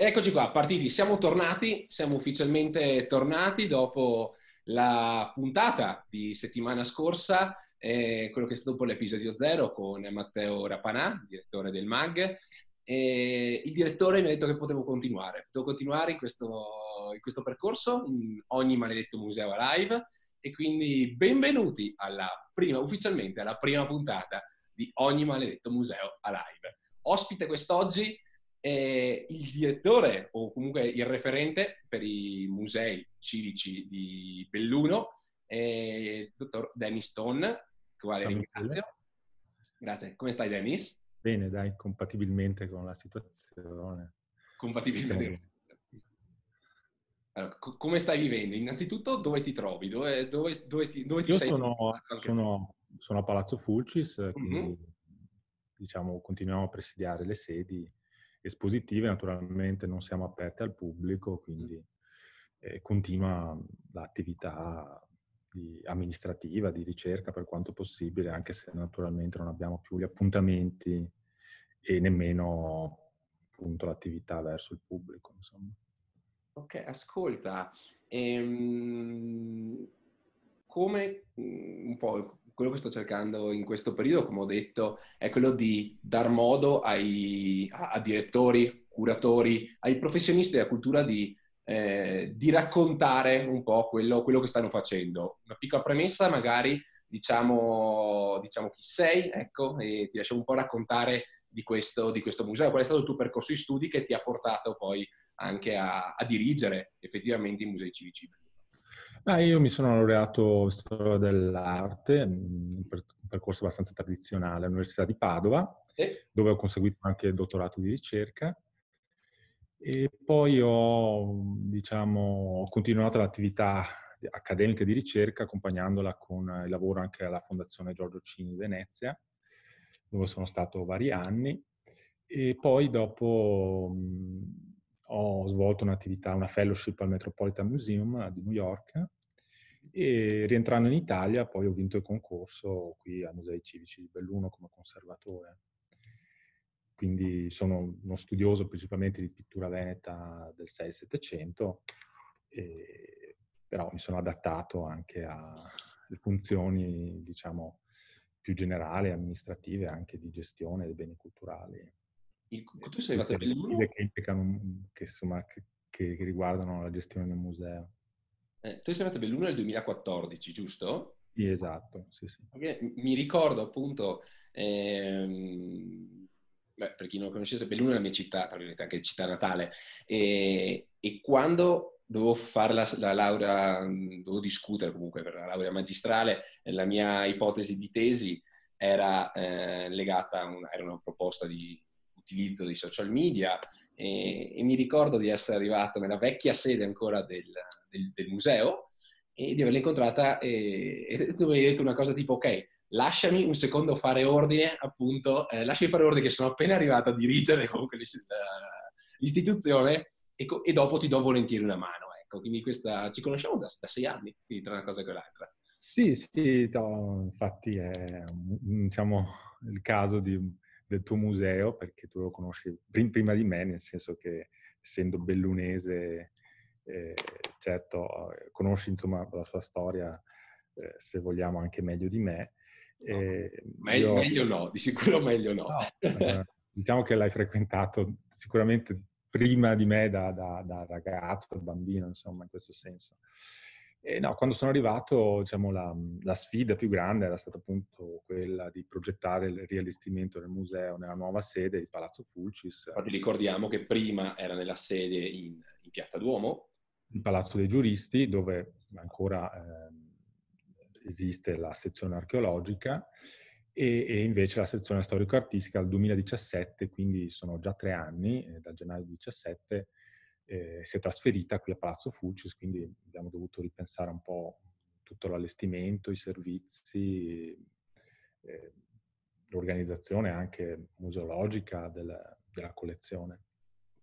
Eccoci qua, partiti. Siamo tornati, siamo ufficialmente tornati dopo la puntata di settimana scorsa, eh, quello che è stato poi l'episodio zero con Matteo Rapanà, direttore del MAG. E il direttore mi ha detto che potevo continuare, potevo continuare in questo, in questo percorso, in ogni maledetto museo live. E quindi benvenuti alla prima, ufficialmente alla prima puntata di ogni maledetto museo live. Ospite quest'oggi è il direttore o comunque il referente per i musei civici di Belluno, il dottor Dennis Stone, quale ringrazio. Grazie. Come stai Dennis? Bene, dai, compatibilmente con la situazione. Compatibilmente. Allora, co- come stai vivendo? Innanzitutto dove ti trovi? Dove, dove, dove ti, dove ti Io sei? sono, sono, sono, a Palazzo Fulcis, Mhm. quindi mm-hmm. diciamo continuiamo a presidiare le sedi espositive, naturalmente non siamo aperti al pubblico, quindi eh, continua l'attività di amministrativa, di ricerca per quanto possibile, anche se naturalmente non abbiamo più gli appuntamenti e nemmeno appunto l'attività verso il pubblico. Insomma. Ok, ascolta, ehm, come un po' quello che sto cercando in questo periodo, come ho detto, è quello di dar modo ai, a, a direttori, curatori, ai professionisti della cultura di, eh, di raccontare un po' quello, quello, che stanno facendo. Una piccola premessa, magari diciamo, diciamo chi sei, ecco, e ti lasciamo un po' raccontare di questo, di questo museo. Qual è stato il tuo percorso di studi che ti ha portato poi anche a, a dirigere effettivamente i musei civici? Ah, io mi sono laureato in storia dell'arte, un percorso abbastanza tradizionale all'Università di Padova, sì. dove ho conseguito anche il dottorato di ricerca. E poi ho, diciamo, continuato l'attività accademica di ricerca accompagnandola con il lavoro anche alla Fondazione Giorgio Cini Venezia, dove sono stato vari anni. E poi dopo mh, ho svolto un'attività, una fellowship al Metropolitan Museum di New York e rientrando in Italia poi ho vinto il concorso qui ai Musei Civici di Belluno come conservatore. Quindi sono uno studioso principalmente di pittura veneta del 6-700, però mi sono adattato anche alle funzioni, diciamo, più generali, amministrative, anche di gestione dei beni culturali. Il, tu sei arrivato a Belluno? Che, implicano, che, insomma, che, che, riguardano la gestione del museo. Eh, tu sei arrivato a Belluno nel 2014, giusto? Sì, esatto. Sì, sì. Okay. Mi ricordo appunto, ehm, beh, per chi non lo conoscesse, Belluno è la mia città, anche città natale, e, e quando dovevo fare la, la, laurea, dovevo discutere comunque per la laurea magistrale, la mia ipotesi di tesi era eh, legata a una, era una proposta di utilizzo dei social media e, e, mi ricordo di essere arrivato nella vecchia sede ancora del, del, del museo e di averla incontrata e, e tu mi hai detto una cosa tipo ok, lasciami un secondo fare ordine appunto, eh, lasciami fare ordine che sono appena arrivato a dirigere comunque l'istituzione e, e, dopo ti do volentieri una mano. Ecco, quindi questa, ci conosciamo da, da sei anni, quindi tra una cosa e l'altra. Sì, sì, no, infatti è diciamo, il caso di del tuo museo, perché tu lo conosci prima di me, nel senso che essendo bellunese, eh, certo, conosci insomma la sua storia, eh, se vogliamo, anche meglio di me. Eh, meglio, io... meglio, no, di sicuro meglio no. no eh, diciamo che l'hai frequentato sicuramente prima di me da, da, da ragazzo, da bambino, insomma, in questo senso. E no, quando sono arrivato, diciamo, la, la, sfida più grande era stata appunto quella di progettare il riallestimento del museo nella nuova sede di Palazzo Fulcis. Infatti ricordiamo che prima era nella sede in, in Piazza Duomo. Il Palazzo dei Giuristi, dove ancora eh, esiste la sezione archeologica, e, e, invece la sezione storico-artistica al 2017, quindi sono già tre anni, eh, dal gennaio 2017, eh, si è trasferita qui a Palazzo Fulcis, quindi abbiamo dovuto ripensare un po' tutto l'allestimento, i servizi, eh, l'organizzazione anche museologica del, della collezione.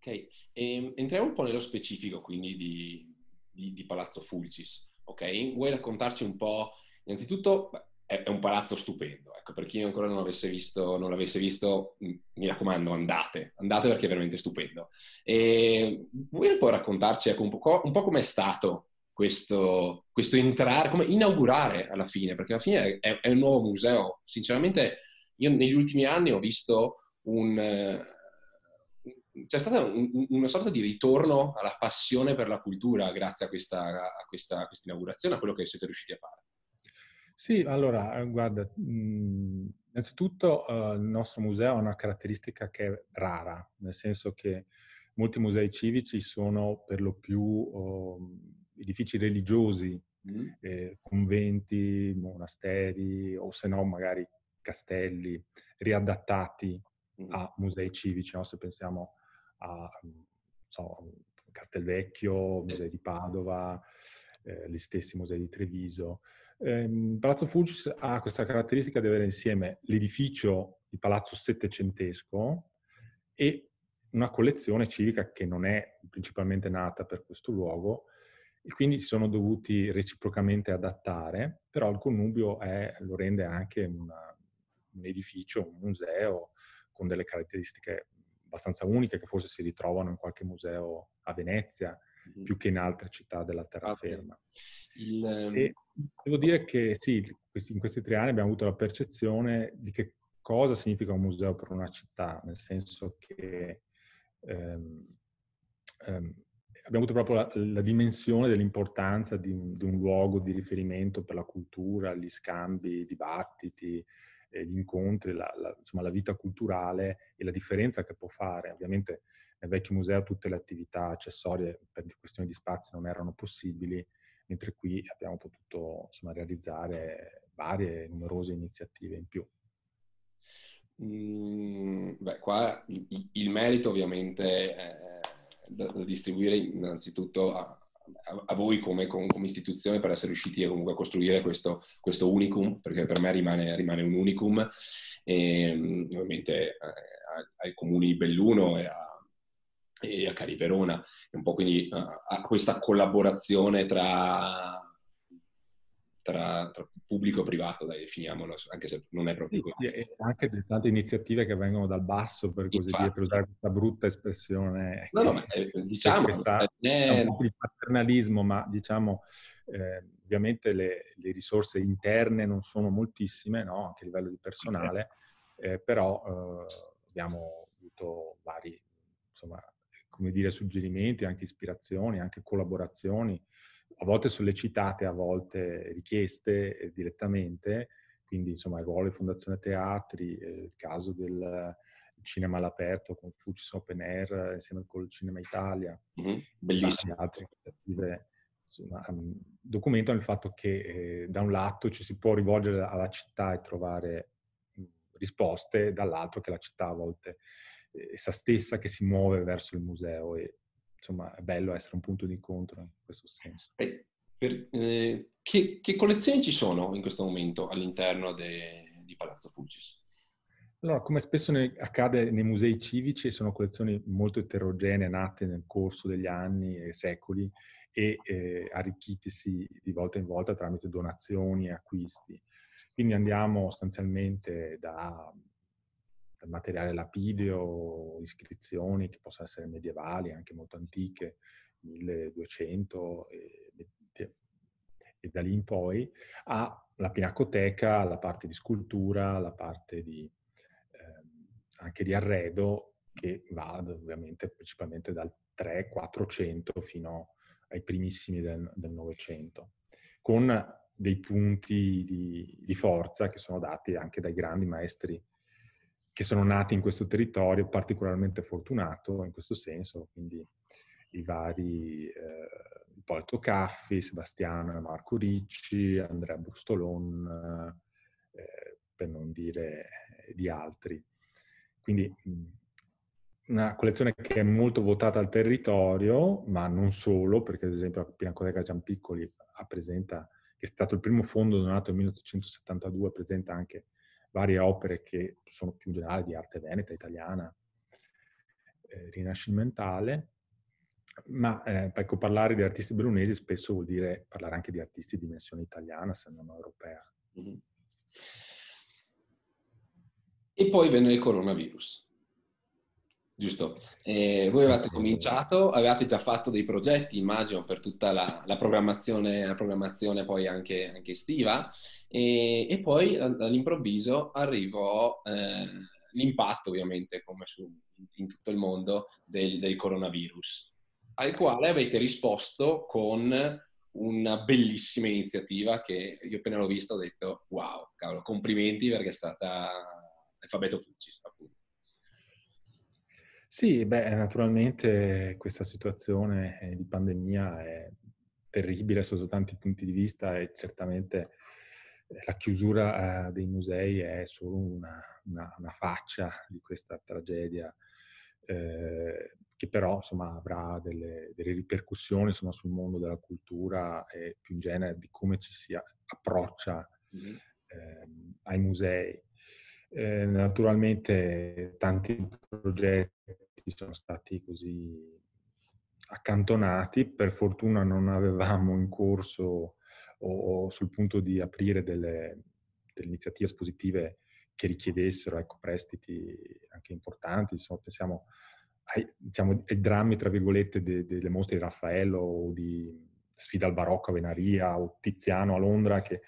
Ok, e, ehm, entriamo un po' nello specifico quindi di, di, di Palazzo Fulcis, ok? Vuoi raccontarci un po', innanzitutto, è, è un palazzo stupendo. Ecco, per chi ancora non l'avesse visto, non l'avesse visto, mi raccomando, andate, andate perché è veramente stupendo. E vuoi un po' raccontarci ecco, un po', un po' com'è stato questo, questo, entrare, come inaugurare alla fine, perché alla fine è, è, un nuovo museo. Sinceramente, io negli ultimi anni ho visto un... c'è stata un, una sorta di ritorno alla passione per la cultura grazie a questa, a questa, a questa inaugurazione, a quello che siete riusciti a fare. Sì, allora, eh, guarda, innanzitutto uh, il nostro museo ha una caratteristica che è rara, nel senso che molti musei civici sono per lo più uh, edifici religiosi, mm. eh, conventi, monasteri o se no magari castelli riadattati mm. a musei civici, no? se pensiamo a so, Castelvecchio, musei di Padova, eh, gli stessi musei di Treviso. Eh, Palazzo Fulgis ha questa caratteristica di avere insieme l'edificio di palazzo settecentesco e una collezione civica che non è principalmente nata per questo luogo e quindi si sono dovuti reciprocamente adattare, però il connubio è, lo rende anche una, un edificio, un museo con delle caratteristiche abbastanza uniche che forse si ritrovano in qualche museo a Venezia, mm-hmm. più che in altre città della terraferma. Okay. Il, um... E devo dire che sì, in questi tre anni abbiamo avuto la percezione di che cosa significa un museo per una città, nel senso che ehm, ehm, abbiamo avuto proprio la, la dimensione dell'importanza di un, di un, luogo di riferimento per la cultura, gli scambi, i dibattiti, eh, gli incontri, la, la, insomma, la vita culturale e la differenza che può fare. Ovviamente nel vecchio museo tutte le attività accessorie per questioni di spazio non erano possibili, mentre qui abbiamo potuto insomma, realizzare varie e numerose iniziative in più. Mm, beh, qua il, il, merito ovviamente è da, da distribuire innanzitutto a, a, a voi come, come, istituzione per essere riusciti a, comunque a costruire questo, questo, unicum, perché per me rimane, rimane un unicum, e, ovviamente eh, ai comuni Belluno e a e a Cariperona, un po' quindi uh, a questa collaborazione tra, tra, tra, pubblico e privato, dai, definiamolo, anche se non è proprio così. E anche di tante iniziative che vengono dal basso, per così Infatti. dire, per usare questa brutta espressione. No, no, ma eh, diciamo... Questa, è un po' di paternalismo, ma diciamo... Eh, ovviamente le, le, risorse interne non sono moltissime, no? anche a livello di personale, eh, però eh, abbiamo avuto vari insomma, come dire, suggerimenti, anche ispirazioni, anche collaborazioni, a volte sollecitate, a volte richieste eh, direttamente, quindi insomma il ruolo di Fondazione Teatri, eh, il caso del cinema all'aperto con Fucis Open Air eh, insieme col Cinema Italia, mm-hmm. bellissimo. altre iniziative insomma, um, documentano il fatto che eh, da un lato ci si può rivolgere alla città e trovare mh, risposte, dall'altro che la città a volte essa stessa che si muove verso il museo e insomma è bello essere un punto di incontro in questo senso. E per, eh, che, che, collezioni ci sono in questo momento all'interno de, di Palazzo Fugis? Allora, come spesso accade nei musei civici, sono collezioni molto eterogenee, nate nel corso degli anni e secoli e eh, arricchitisi di volta in volta tramite donazioni e acquisti. Quindi andiamo sostanzialmente da materiale lapideo, iscrizioni che possono essere medievali, anche molto antiche, 1200 e, e da lì in poi, alla pinacoteca, la parte di scultura, la parte di, eh, anche di arredo che va ovviamente principalmente dal 300-400 fino ai primissimi del, del Novecento, con dei punti di, di, forza che sono dati anche dai grandi maestri che sono nati in questo territorio, particolarmente fortunato in questo senso, quindi i vari eh, Ippolito Caffi, Sebastiano e Marco Ricci, Andrea Brustolon, eh, per non dire di altri. Quindi una collezione che è molto votata al territorio, ma non solo, perché ad esempio la Pinacoteca Giampiccoli presenta, che è stato il primo fondo donato nel 1872, presenta anche varie opere che sono più in generale di arte veneta, italiana, eh, rinascimentale, ma eh, ecco, parlare di artisti bellunesi spesso vuol dire parlare anche di artisti di dimensione italiana, se non europea. Mm-hmm. E poi venne il coronavirus. Giusto. Eh, voi avevate cominciato, avevate già fatto dei progetti, immagino, per tutta la, la, programmazione, la programmazione, poi anche, anche estiva, e, e, poi all'improvviso arrivò eh, l'impatto, ovviamente, come su, in tutto il mondo, del, del coronavirus, al quale avete risposto con una bellissima iniziativa che io appena l'ho vista ho detto wow, cavolo, complimenti perché è stata alfabeto Fugis, appunto. Sì, beh, naturalmente questa situazione eh, di pandemia è terribile sotto tanti punti di vista e certamente eh, la chiusura eh, dei musei è solo una, una, una faccia di questa tragedia eh, che però insomma, avrà delle, delle ripercussioni insomma, sul mondo della cultura e più in genere di come ci si approccia mm-hmm. eh, ai musei. Naturalmente tanti progetti sono stati così accantonati, per fortuna non avevamo in corso o, o sul punto di aprire delle, delle, iniziative espositive che richiedessero ecco, prestiti anche importanti, insomma pensiamo ai, diciamo, ai drammi, tra virgolette, de, delle mostre di Raffaello o di Sfida al Barocco a Venaria o Tiziano a Londra che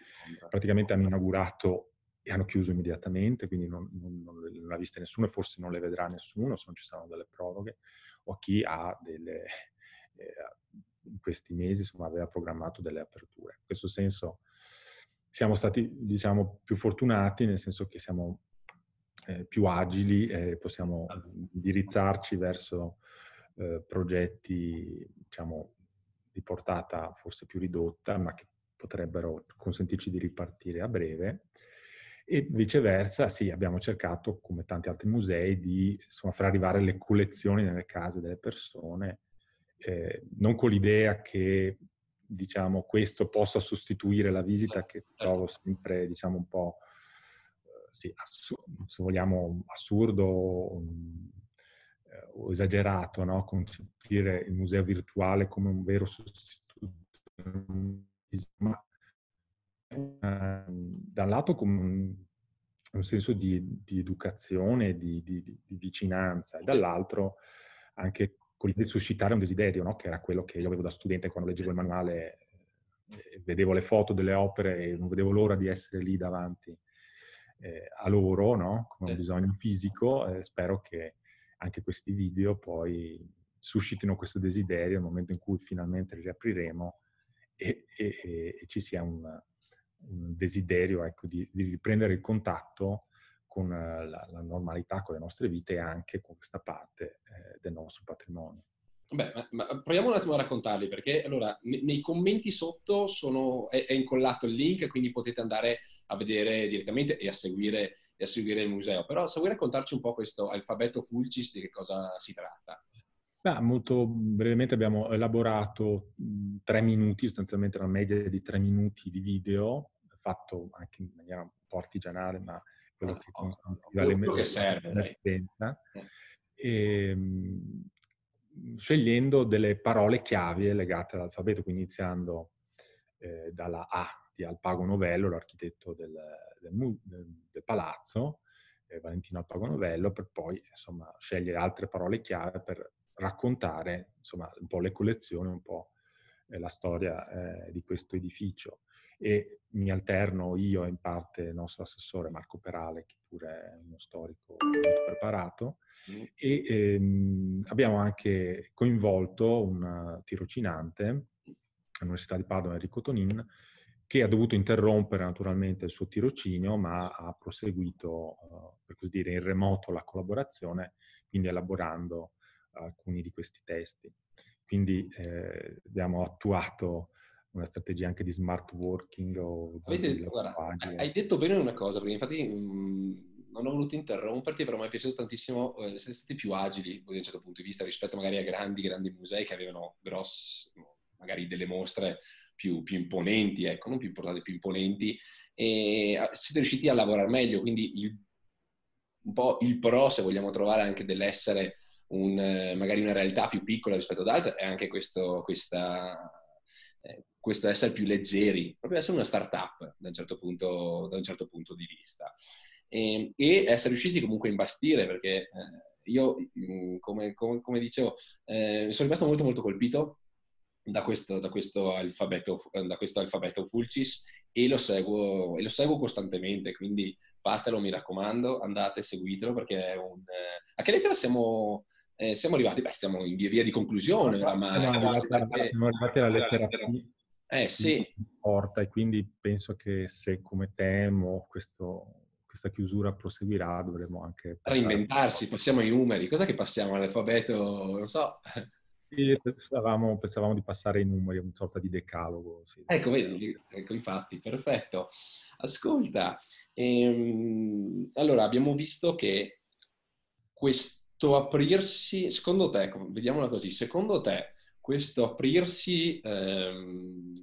praticamente hanno inaugurato e hanno chiuso immediatamente, quindi non, non, non, le ha viste nessuno e forse non le vedrà nessuno se non ci saranno delle proroghe, o chi ha delle, eh, in questi mesi insomma, aveva programmato delle aperture. In questo senso siamo stati diciamo, più fortunati, nel senso che siamo eh, più agili e possiamo indirizzarci verso eh, progetti diciamo, di portata forse più ridotta, ma che potrebbero consentirci di ripartire a breve e viceversa, sì, abbiamo cercato, come tanti altri musei, di insomma, far arrivare le collezioni nelle case delle persone, eh, non con l'idea che diciamo, questo possa sostituire la visita, che trovo sempre diciamo, un po', eh, sì, assu- se vogliamo, assurdo o, eh, o esagerato, no? concepire il museo virtuale come un vero sostituto. Ma Ehm, da un lato come un, senso di, di educazione, di, di, di, vicinanza, e dall'altro anche con l'idea di suscitare un desiderio, no? che era quello che io avevo da studente quando leggevo il manuale, vedevo le foto delle opere e non vedevo l'ora di essere lì davanti eh, a loro, no? con un bisogno fisico. Eh, spero che anche questi video poi suscitino questo desiderio nel momento in cui finalmente riapriremo e, e, e ci sia un, un desiderio ecco, di, di, riprendere il contatto con la, la, normalità, con le nostre vite e anche con questa parte eh, del nostro patrimonio. Beh, ma, ma, proviamo un attimo a raccontarli, perché allora nei, nei commenti sotto sono, è, è, incollato il link, quindi potete andare a vedere direttamente e a, seguire, e a seguire il museo. Però se vuoi raccontarci un po' questo alfabeto Fulcis, di che cosa si tratta? Ah, molto brevemente abbiamo elaborato tre minuti, sostanzialmente una media di tre minuti di video, fatto anche in maniera un po' artigianale, ma quello che oh, quello che serve. E, ehm, scegliendo delle parole chiave legate all'alfabeto, quindi iniziando eh, dalla A di Alpago Novello, l'architetto del, del, del palazzo, eh, Valentino Alpago Novello, per poi insomma, scegliere altre parole chiave per raccontare insomma, un po' le collezioni, un po' eh, la storia eh, di questo edificio. E mi alterno io e in parte il nostro assessore Marco Perale, che pure è uno storico molto preparato, mm. e ehm, abbiamo anche coinvolto un tirocinante all'Università di Padova, Enrico Tonin, che ha dovuto interrompere naturalmente il suo tirocinio, ma ha proseguito, uh, per così dire, in remoto la collaborazione, quindi elaborando alcuni di questi testi. Quindi eh, abbiamo attuato una strategia anche di smart working. O Avete, guarda, hai detto bene una cosa, perché infatti mh, mm, non ho voluto interromperti, però mi è piaciuto tantissimo, eh, siete stati più agili da un certo punto di vista rispetto magari a grandi, grandi musei che avevano grossi, magari delle mostre più, più imponenti, ecco, non più importanti, più imponenti, e ah, siete riusciti a lavorare meglio, quindi il, un po' il pro, se vogliamo trovare anche dell'essere un, eh, magari una realtà più piccola rispetto ad altre, è anche questo, questa, eh, questo essere più leggeri, proprio essere una startup da un certo punto, un certo punto di vista. e, e essere riusciti comunque a imbastire perché eh, io, mm, come, come, come dicevo, eh, sono rimasto molto molto colpito da questo, da questo, alfabeto, da questo alfabeto Fulcis e lo, seguo, e lo seguo costantemente, quindi fatelo, mi raccomando, andate, seguitelo perché è un... Eh, a che lettera siamo, eh, siamo arrivati? Beh, stiamo in via, via di conclusione oramai. Siamo arrivati, perché... siamo arrivati alla lettera P. Eh sì. Porta, e quindi penso che se come temo questo, questa chiusura proseguirà dovremo anche... Reinventarsi, passiamo ai numeri. Cos'è che passiamo all'alfabeto? Non so. Sì, pensavamo, pensavamo, di passare ai numeri, una sorta di decalogo. Sì. Ecco, vedi, ecco, infatti, perfetto. Ascolta, ehm, allora abbiamo visto che questo aprirsi, secondo te, vediamola così, secondo te questo aprirsi, ehm,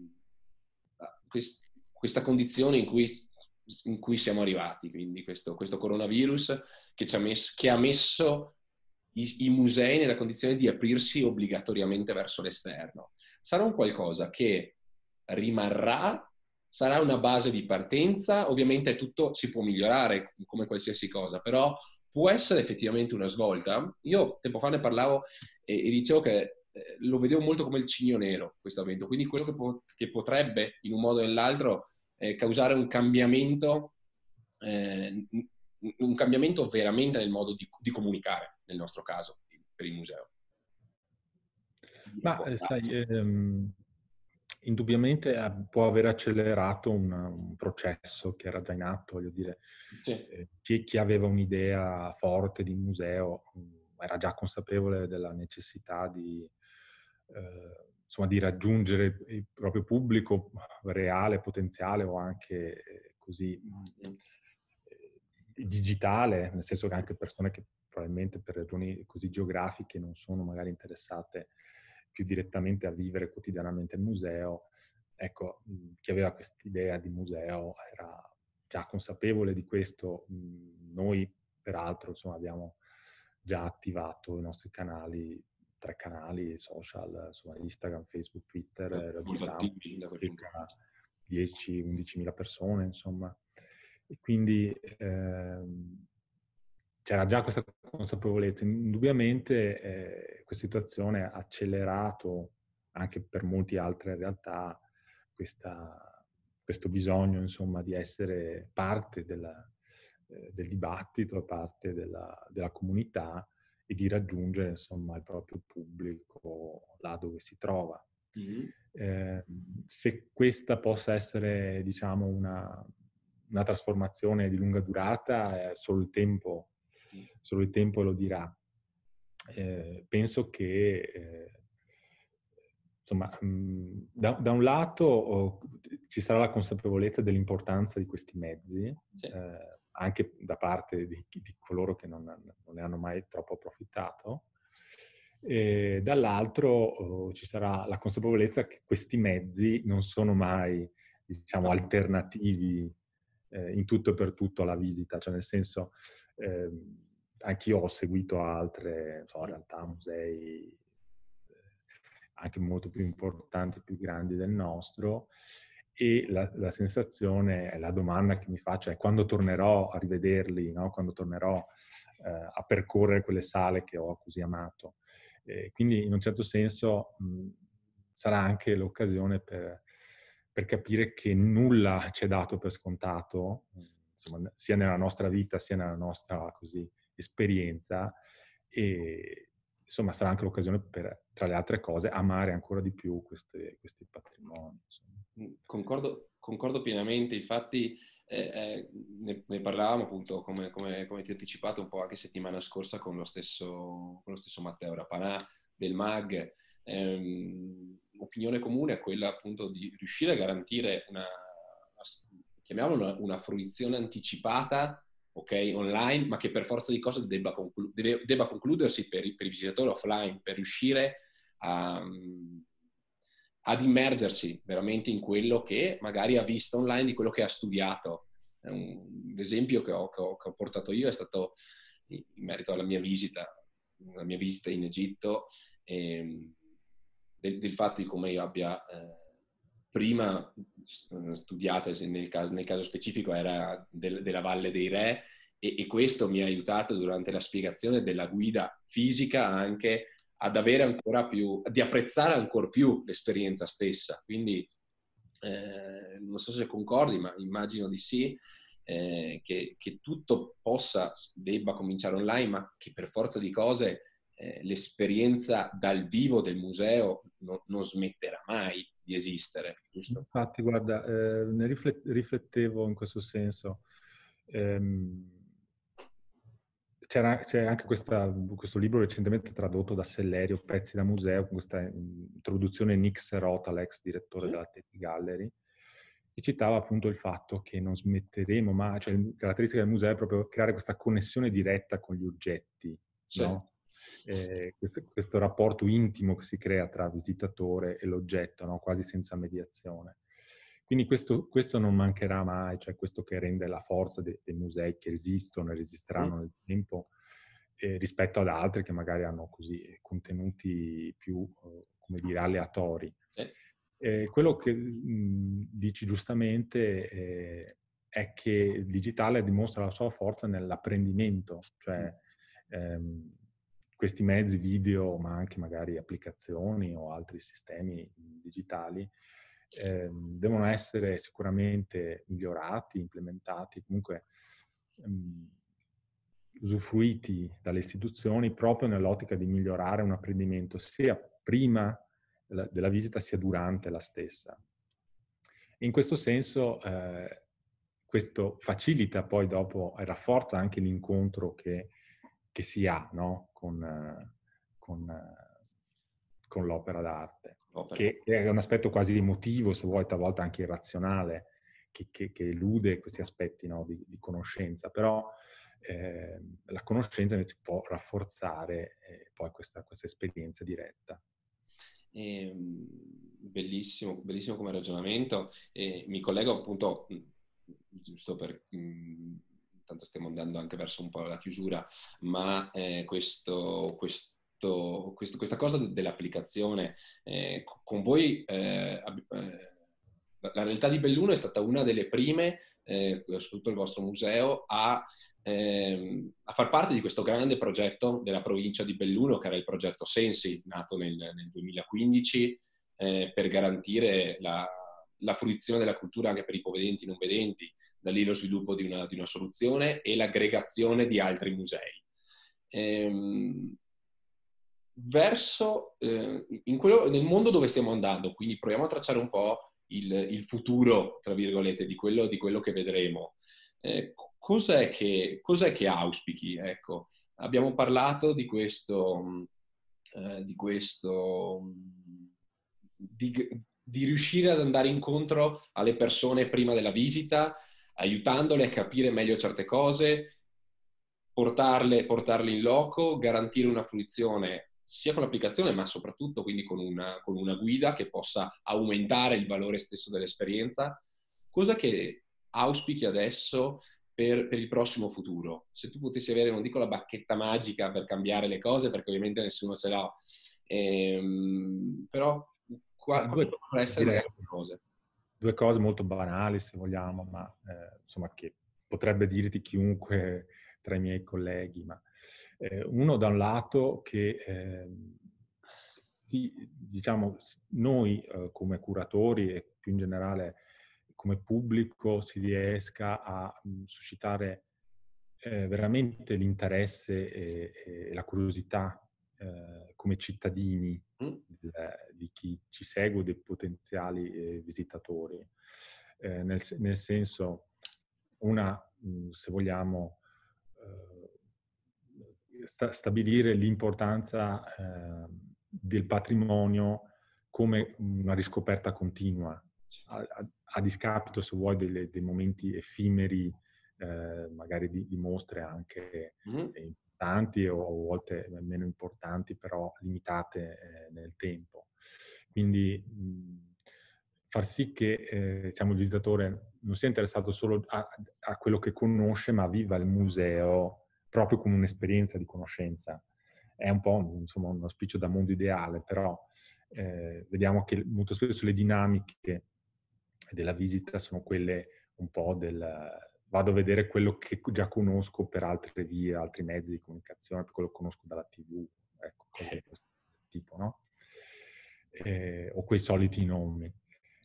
quest, questa condizione in cui, in cui, siamo arrivati, quindi questo, questo coronavirus che, ha messo, che ha messo i, i, musei nella condizione di aprirsi obbligatoriamente verso l'esterno. Sarà un qualcosa che rimarrà, sarà una base di partenza, ovviamente tutto si può migliorare come qualsiasi cosa, però può essere effettivamente una svolta. Io tempo fa ne parlavo e, e dicevo che eh, lo vedevo molto come il cigno nero questo evento, quindi quello che, po- che potrebbe in un modo o nell'altro eh, causare un cambiamento eh, un cambiamento veramente nel modo di, di comunicare, nel nostro caso, per il museo. Ma eh, sai, ehm, indubbiamente può aver accelerato un, un, processo che era già in atto, voglio dire, sì. eh, chi, chi, aveva un'idea forte di museo mm, era già consapevole della necessità di, eh, insomma, di raggiungere il proprio pubblico reale, potenziale o anche eh, così mm digitale, nel senso che anche persone che probabilmente per ragioni così geografiche non sono magari interessate più direttamente a vivere quotidianamente il museo, ecco, chi aveva quest'idea di museo era già consapevole di questo. Noi, peraltro, insomma, abbiamo già attivato i nostri canali, tre canali social, insomma, Instagram, Facebook, Twitter, raggiungiamo circa 10-11 mila persone, insomma. E quindi ehm, c'era già questa consapevolezza. Indubbiamente eh, questa situazione ha accelerato anche per molte altre realtà questa, questo bisogno insomma, di essere parte della, eh, del dibattito, parte della, della, comunità e di raggiungere insomma, il proprio pubblico là dove si trova. Mm-hmm. Eh, se questa possa essere diciamo, una, una trasformazione di lunga durata, eh, solo, il tempo, solo il tempo lo dirà. Eh, penso che, eh, insomma, mh, mm, da, da, un lato oh, ci sarà la consapevolezza dell'importanza di questi mezzi, sì. Eh, anche da parte di, di coloro che non, non, ne hanno mai troppo approfittato, e dall'altro oh, ci sarà la consapevolezza che questi mezzi non sono mai, diciamo, alternativi eh, in tutto e per tutto alla visita, cioè nel senso eh, anch'io ho seguito altre so, realtà, musei eh, anche molto più importanti, più grandi del nostro e la, la sensazione, la domanda che mi faccio è quando tornerò a rivederli, no? quando tornerò eh, a percorrere quelle sale che ho così amato. quindi in un certo senso mh, sarà anche l'occasione per per capire che nulla ci è dato per scontato, insomma, sia nella nostra vita sia nella nostra così, esperienza e insomma sarà anche l'occasione per, tra le altre cose, amare ancora di più queste, questi patrimoni. Mm, concordo, concordo, pienamente, infatti eh, eh, ne, ne, parlavamo appunto, come, come, come, ti ho anticipato un po' anche settimana scorsa con lo stesso, con lo stesso Matteo Rapanà del MAG, ehm, opinione comune è quella appunto di riuscire a garantire una, una, una fruizione anticipata ok, online, ma che per forza di cose debba, conclu- deve, debba concludersi per, per, i visitatori offline, per riuscire a, ad immergersi veramente in quello che magari ha visto online, di quello che ha studiato. Un esempio che ho, che ho, che ho portato io è stato in merito alla mia visita, la mia visita in Egitto. E, ehm, del, del fatto di come io abbia eh, prima studiata nel caso, nel caso specifico era del, della Valle dei Re e, e, questo mi ha aiutato durante la spiegazione della guida fisica anche ad avere ancora più, di apprezzare ancora più l'esperienza stessa. Quindi eh, non so se concordi, ma immagino di sì, eh, che, che, tutto possa, debba cominciare online, ma che per forza di cose eh, l'esperienza dal vivo del museo no, non smetterà mai di esistere, giusto? Infatti, guarda, eh, ne riflettevo in questo senso. Ehm, c'era, c'è anche questa, questo libro recentemente tradotto da Sellerio, Pezzi da museo, con questa introduzione Nick Serota, l'ex direttore della Tate Gallery, che citava appunto il fatto che non smetteremo mai, cioè la caratteristica del museo è proprio creare questa connessione diretta con gli oggetti, sì. no? Eh, questo, questo, rapporto intimo che si crea tra visitatore e l'oggetto, no? quasi senza mediazione. Quindi questo, questo, non mancherà mai, cioè questo che rende la forza dei, dei musei che esistono e resisteranno nel tempo eh, rispetto ad altri che magari hanno così contenuti più, eh, come dire, aleatori. Eh. quello che mh, dici giustamente eh, è che il digitale dimostra la sua forza nell'apprendimento, cioè ehm, questi mezzi video, ma anche magari applicazioni o altri sistemi digitali, eh, devono essere sicuramente migliorati, implementati, comunque ehm, usufruiti dalle istituzioni proprio nell'ottica di migliorare un apprendimento sia prima della, della visita sia durante la stessa. In questo senso eh, questo facilita poi dopo e rafforza anche l'incontro che che si ha no? Con, con, con, l'opera d'arte, Opera. che è un aspetto quasi emotivo, se vuoi, talvolta anche irrazionale, che, che, che elude questi aspetti no? di, di, conoscenza, però eh, la conoscenza invece può rafforzare eh, poi questa, questa, esperienza diretta. Eh, bellissimo, bellissimo come ragionamento. mi collego appunto, giusto per... Mh, tanto stiamo andando anche verso un po' la chiusura, ma eh, questo, questo, questo, questa cosa dell'applicazione, eh, con voi eh, eh, la realtà di Belluno è stata una delle prime, eh, soprattutto il vostro museo, a, ehm, a, far parte di questo grande progetto della provincia di Belluno, che era il progetto Sensi, nato nel, nel 2015, eh, per garantire la, la fruizione della cultura anche per i povedenti e non vedenti, da lì lo sviluppo di una, di una soluzione e l'aggregazione di altri musei. Ehm, verso, eh, quello, nel mondo dove stiamo andando, quindi proviamo a tracciare un po' il, il futuro, tra virgolette, di quello, di quello che vedremo. Eh, cos'è, che, cos'è, che, auspichi? Ecco, abbiamo parlato di questo, eh, di questo di, di riuscire ad andare incontro alle persone prima della visita, aiutandole a capire meglio certe cose, portarle, portarle in loco, garantire una fruizione sia con l'applicazione, ma soprattutto quindi con una, con una guida che possa aumentare il valore stesso dell'esperienza. Cosa che auspichi adesso per, per, il prossimo futuro? Se tu potessi avere, non dico la bacchetta magica per cambiare le cose, perché ovviamente nessuno ce l'ha, ehm, però quali potrebbero essere le cose? Due cose molto banali, se vogliamo, ma eh, insomma che potrebbe dirti chiunque tra i miei colleghi. Ma, eh, uno da un lato che eh, sì, diciamo, noi eh, come curatori e più in generale come pubblico si riesca a mh, suscitare eh, veramente l'interesse e, e, la curiosità eh, come cittadini mm. di chi ci segue, dei potenziali eh, visitatori. Eh, nel, nel, senso, una, mh, se vogliamo, sta, stabilire l'importanza ehm, del patrimonio come una riscoperta continua, a, a, a discapito, se vuoi, delle, dei momenti effimeri, eh, magari di, di, mostre anche mm importanti o a volte meno importanti, però limitate eh, nel tempo. Quindi mh, far sì che eh, diciamo, il visitatore non sia interessato solo a, a, quello che conosce, ma viva il museo proprio come un'esperienza di conoscenza. È un po' insomma, uno spiccio da mondo ideale, però eh, vediamo che molto spesso le dinamiche della visita sono quelle un po' del vado a vedere quello che già conosco per altre vie, altri mezzi di comunicazione, per quello che conosco dalla TV, ecco, cose di questo tipo, no? Eh, o quei soliti nomi.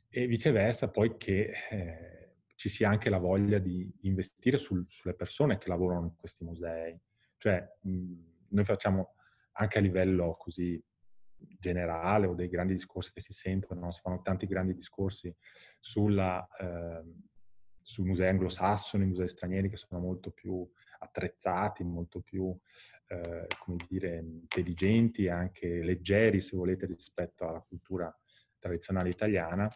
E viceversa poi che eh, ci sia anche la voglia di investire sul, sulle persone che lavorano in questi musei. Cioè, mh, noi facciamo anche a livello così generale o dei grandi discorsi che si sentono, no? si fanno tanti grandi discorsi sulla, eh, sui musei anglosassoni, musei stranieri che sono molto più attrezzati, molto più, eh, come dire, intelligenti e anche leggeri, se volete, rispetto alla cultura tradizionale italiana,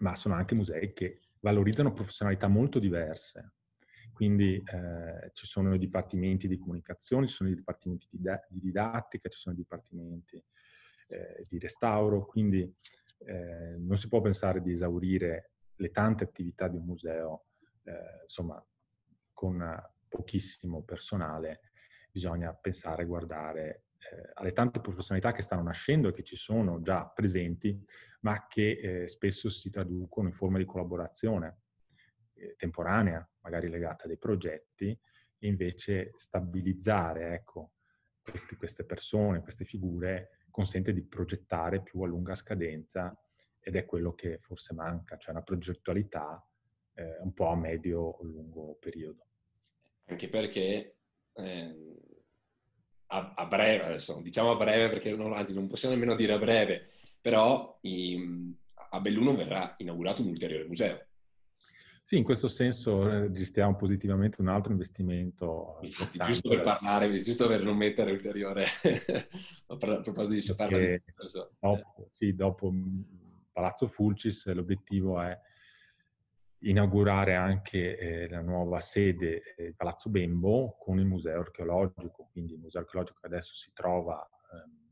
ma sono anche musei che valorizzano professionalità molto diverse. Quindi eh, ci sono i dipartimenti di comunicazione, ci sono i dipartimenti di, di didattica, ci sono i dipartimenti eh, di restauro, quindi eh, non si può pensare di esaurire le tante attività di un museo, eh, insomma, con pochissimo personale, bisogna pensare e guardare eh, alle tante professionalità che stanno nascendo e che ci sono già presenti, ma che eh, spesso si traducono in forma di collaborazione eh, temporanea, magari legata a dei progetti, e invece stabilizzare ecco, questi, queste persone, queste figure, consente di progettare più a lunga scadenza ed è quello che forse manca, cioè una progettualità eh, un po' a medio o lungo periodo. Anche perché eh, a, a, breve, adesso diciamo a breve perché non, anzi non possiamo nemmeno dire a breve, però in, a Belluno verrà inaugurato un ulteriore museo. Sì, in questo senso registriamo positivamente un altro investimento. Giusto per parlare, giusto per non mettere ulteriore a proposito di sapere. Dopo, sì, dopo Palazzo Fulcis l'obiettivo è inaugurare anche eh, la nuova sede, eh, Palazzo Bembo, con il museo archeologico. Quindi il museo archeologico che adesso si trova ehm,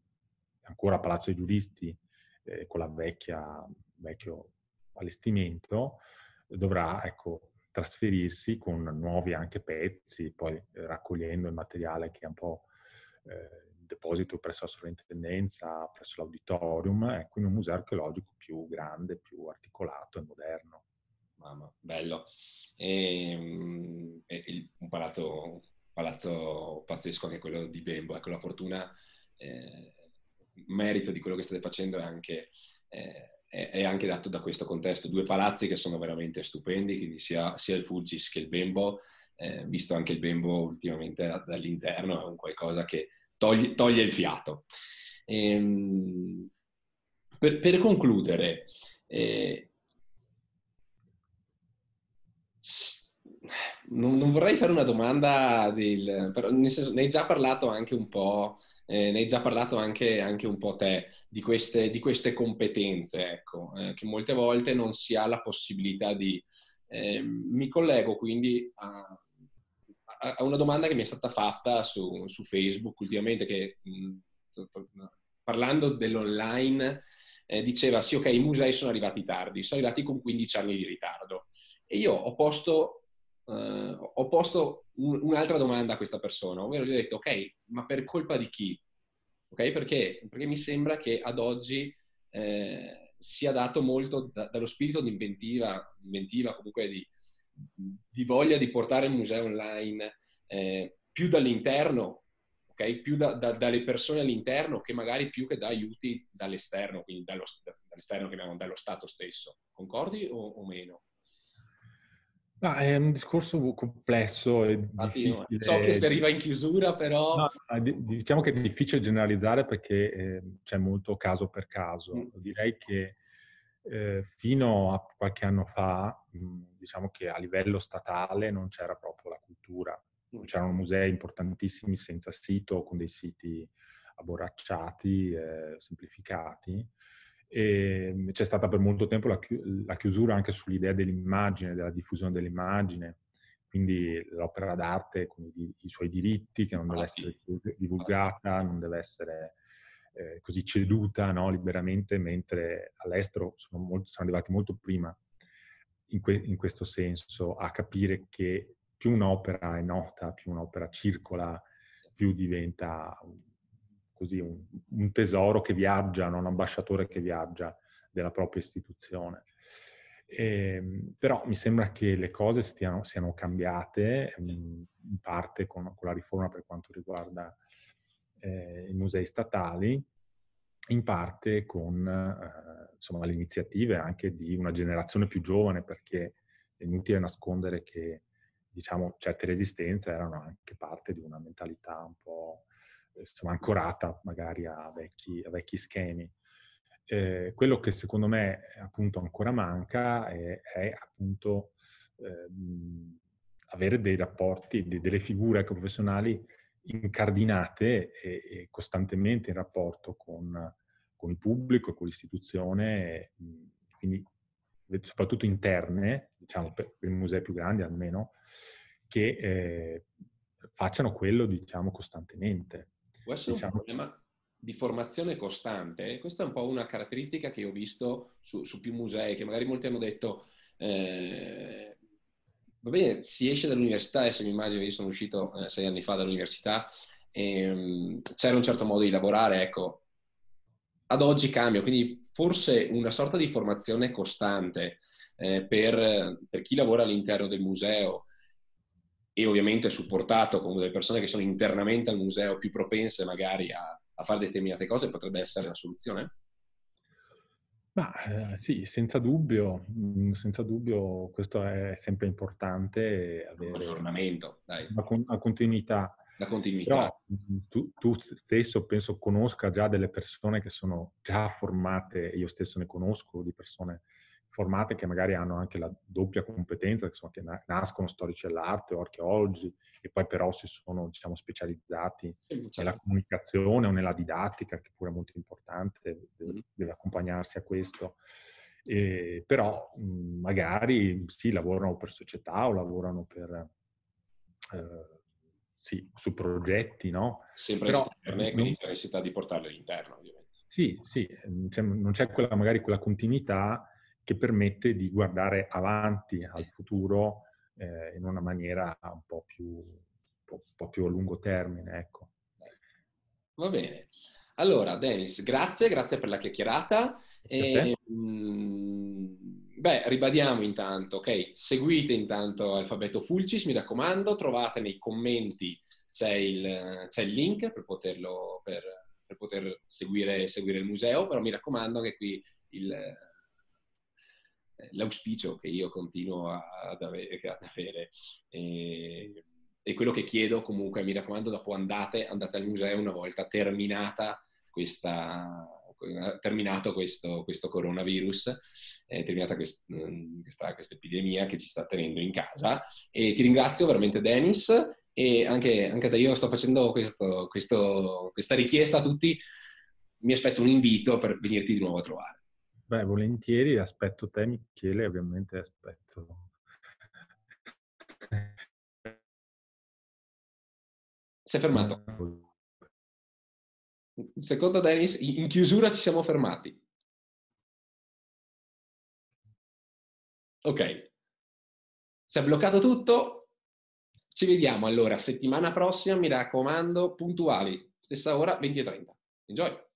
ancora a Palazzo dei Giuristi eh, con la vecchia, vecchio allestimento, dovrà ecco, trasferirsi con nuovi anche pezzi, poi raccogliendo il materiale che è un po' eh, deposito presso la sovrintendenza, presso l'auditorium, ecco, in un museo archeologico più grande, più articolato e moderno. Mamma, bello. Ehm, e il, un palazzo, palazzo, pazzesco anche quello di Bembo. Ecco, la fortuna, eh, merito di quello che state facendo è anche, eh, è anche dato da questo contesto. Due palazzi che sono veramente stupendi, quindi sia, sia il Fulcis che il Bembo, eh, visto anche il Bembo ultimamente dall'interno, è un qualcosa che toglie, toglie il fiato. Ehm, per, per, concludere, eh, non, non, vorrei fare una domanda, del, però nel senso, ne hai già parlato anche un po', eh, ne hai già parlato anche, anche un po' te di queste, di queste competenze, ecco, eh, che molte volte non si ha la possibilità di... Eh, mi collego quindi a, a una domanda che mi è stata fatta su, su Facebook ultimamente, che mh, parlando dell'online eh, diceva sì, ok, i musei sono arrivati tardi, sono arrivati con 15 anni di ritardo. E io ho posto, eh, ho posto un, un'altra domanda a questa persona, ovvero gli ho detto, ok, ma per colpa di chi? Ok, perché? Perché mi sembra che ad oggi eh, sia dato molto da, dallo spirito di inventiva, inventiva comunque di, di voglia di portare il museo online eh, più dall'interno, okay? più da, da, dalle persone all'interno che magari più che da aiuti dall'esterno, quindi dallo, dall'esterno che abbiamo dallo Stato stesso. Concordi o, o meno? No, è un discorso complesso e Infatti, So che si arriva in chiusura, però... No, diciamo che è difficile generalizzare perché eh, c'è molto caso per caso. Mm. Direi che eh, fino a qualche anno fa, mh, diciamo che a livello statale non c'era proprio la cultura. Mm. C'erano musei importantissimi senza sito, con dei siti abborracciati, eh, semplificati. E mhmm, c'è stata per molto tempo la, chi- la chiusura anche sull'idea dell'immagine, della diffusione dell'immagine, quindi l'opera d'arte con i, i suoi diritti, che non deve essere divulgata, non deve essere eh, così ceduta no, liberamente, mentre all'estero sono, molto, sono, arrivati molto prima in, que, in, questo senso a capire che più un'opera è nota, più un'opera circola, più diventa così un, un tesoro che viaggia, non un ambasciatore che viaggia della propria istituzione. Eh, però mi sembra che le cose stiano, siano cambiate, in parte con, con, la riforma per quanto riguarda eh, i musei statali, in parte con eh, le iniziative anche di una generazione più giovane, perché è inutile nascondere che diciamo, certe resistenze erano anche parte di una mentalità un po' insomma, ancorata magari a vecchi, a vecchi schemi. Eh, quello che secondo me appunto ancora manca è, è appunto eh, avere dei rapporti, de, delle figure professionali incardinate e, e, costantemente in rapporto con, con il pubblico, con l'istituzione, quindi soprattutto interne, diciamo per, per i musei più grandi almeno, che eh, facciano quello, diciamo, costantemente. Può essere diciamo... un problema di formazione costante. Questa è un po' una caratteristica che ho visto su, su più musei, che magari molti hanno detto, eh, va bene, si esce dall'università, adesso mi immagino, io sono uscito eh, sei anni fa dall'università, e, um, c'era un certo modo di lavorare, ecco, ad oggi cambia, quindi forse una sorta di formazione costante eh, per, per, chi lavora all'interno del museo e ovviamente supportato con delle persone che sono internamente al museo più propense magari a, a fare determinate cose potrebbe essere una soluzione? Ma eh, sì, senza dubbio, mm, senza dubbio questo è sempre importante. Avere un aggiornamento, dai. Una, una continuità la continuità. Però mm, tu, tu, stesso penso conosca già delle persone che sono già formate, io stesso ne conosco di persone formate che magari hanno anche la doppia competenza, insomma, che nascono storici dell'arte o archeologi e poi però si sono diciamo, specializzati certo. nella comunicazione o nella didattica, che pure è molto importante, deve, deve accompagnarsi a questo. E, però mh, magari sì, lavorano per società o lavorano per... Eh, sì, su progetti, no? Sempre Però, esterne, quindi c'è necessità di portarle all'interno, ovviamente. Sì, sì, c'è, non c'è quella, magari quella continuità che permette di guardare avanti al futuro eh, in una maniera un po' più, un po', più a lungo termine, ecco. Va bene. Allora, Denis, grazie, grazie per la chiacchierata. E, Beh, ribadiamo intanto, ok? Seguite intanto Alfabeto Fulcis, mi raccomando, trovate nei commenti, c'è il, c'è il link per, poterlo, per, per poter seguire, seguire, il museo, però mi raccomando che qui il, l'auspicio che io continuo ad avere, ad avere e, e, quello che chiedo comunque, mi raccomando, dopo andate, andate al museo una volta terminata questa, terminato questo, questo coronavirus, è terminata quest, mm, questa, questa, epidemia che ci sta tenendo in casa. E ti ringrazio veramente Dennis e anche, anche da io sto facendo questo, questo, questa richiesta a tutti, mi aspetto un invito per venirti di nuovo a trovare. Beh, volentieri, aspetto te Michele, ovviamente aspetto... Si è fermato. Secondo Dennis, in chiusura ci siamo fermati. Ok. Si è bloccato tutto. Ci vediamo allora settimana prossima, mi raccomando, puntuali. Stessa ora, 20.30. Enjoy!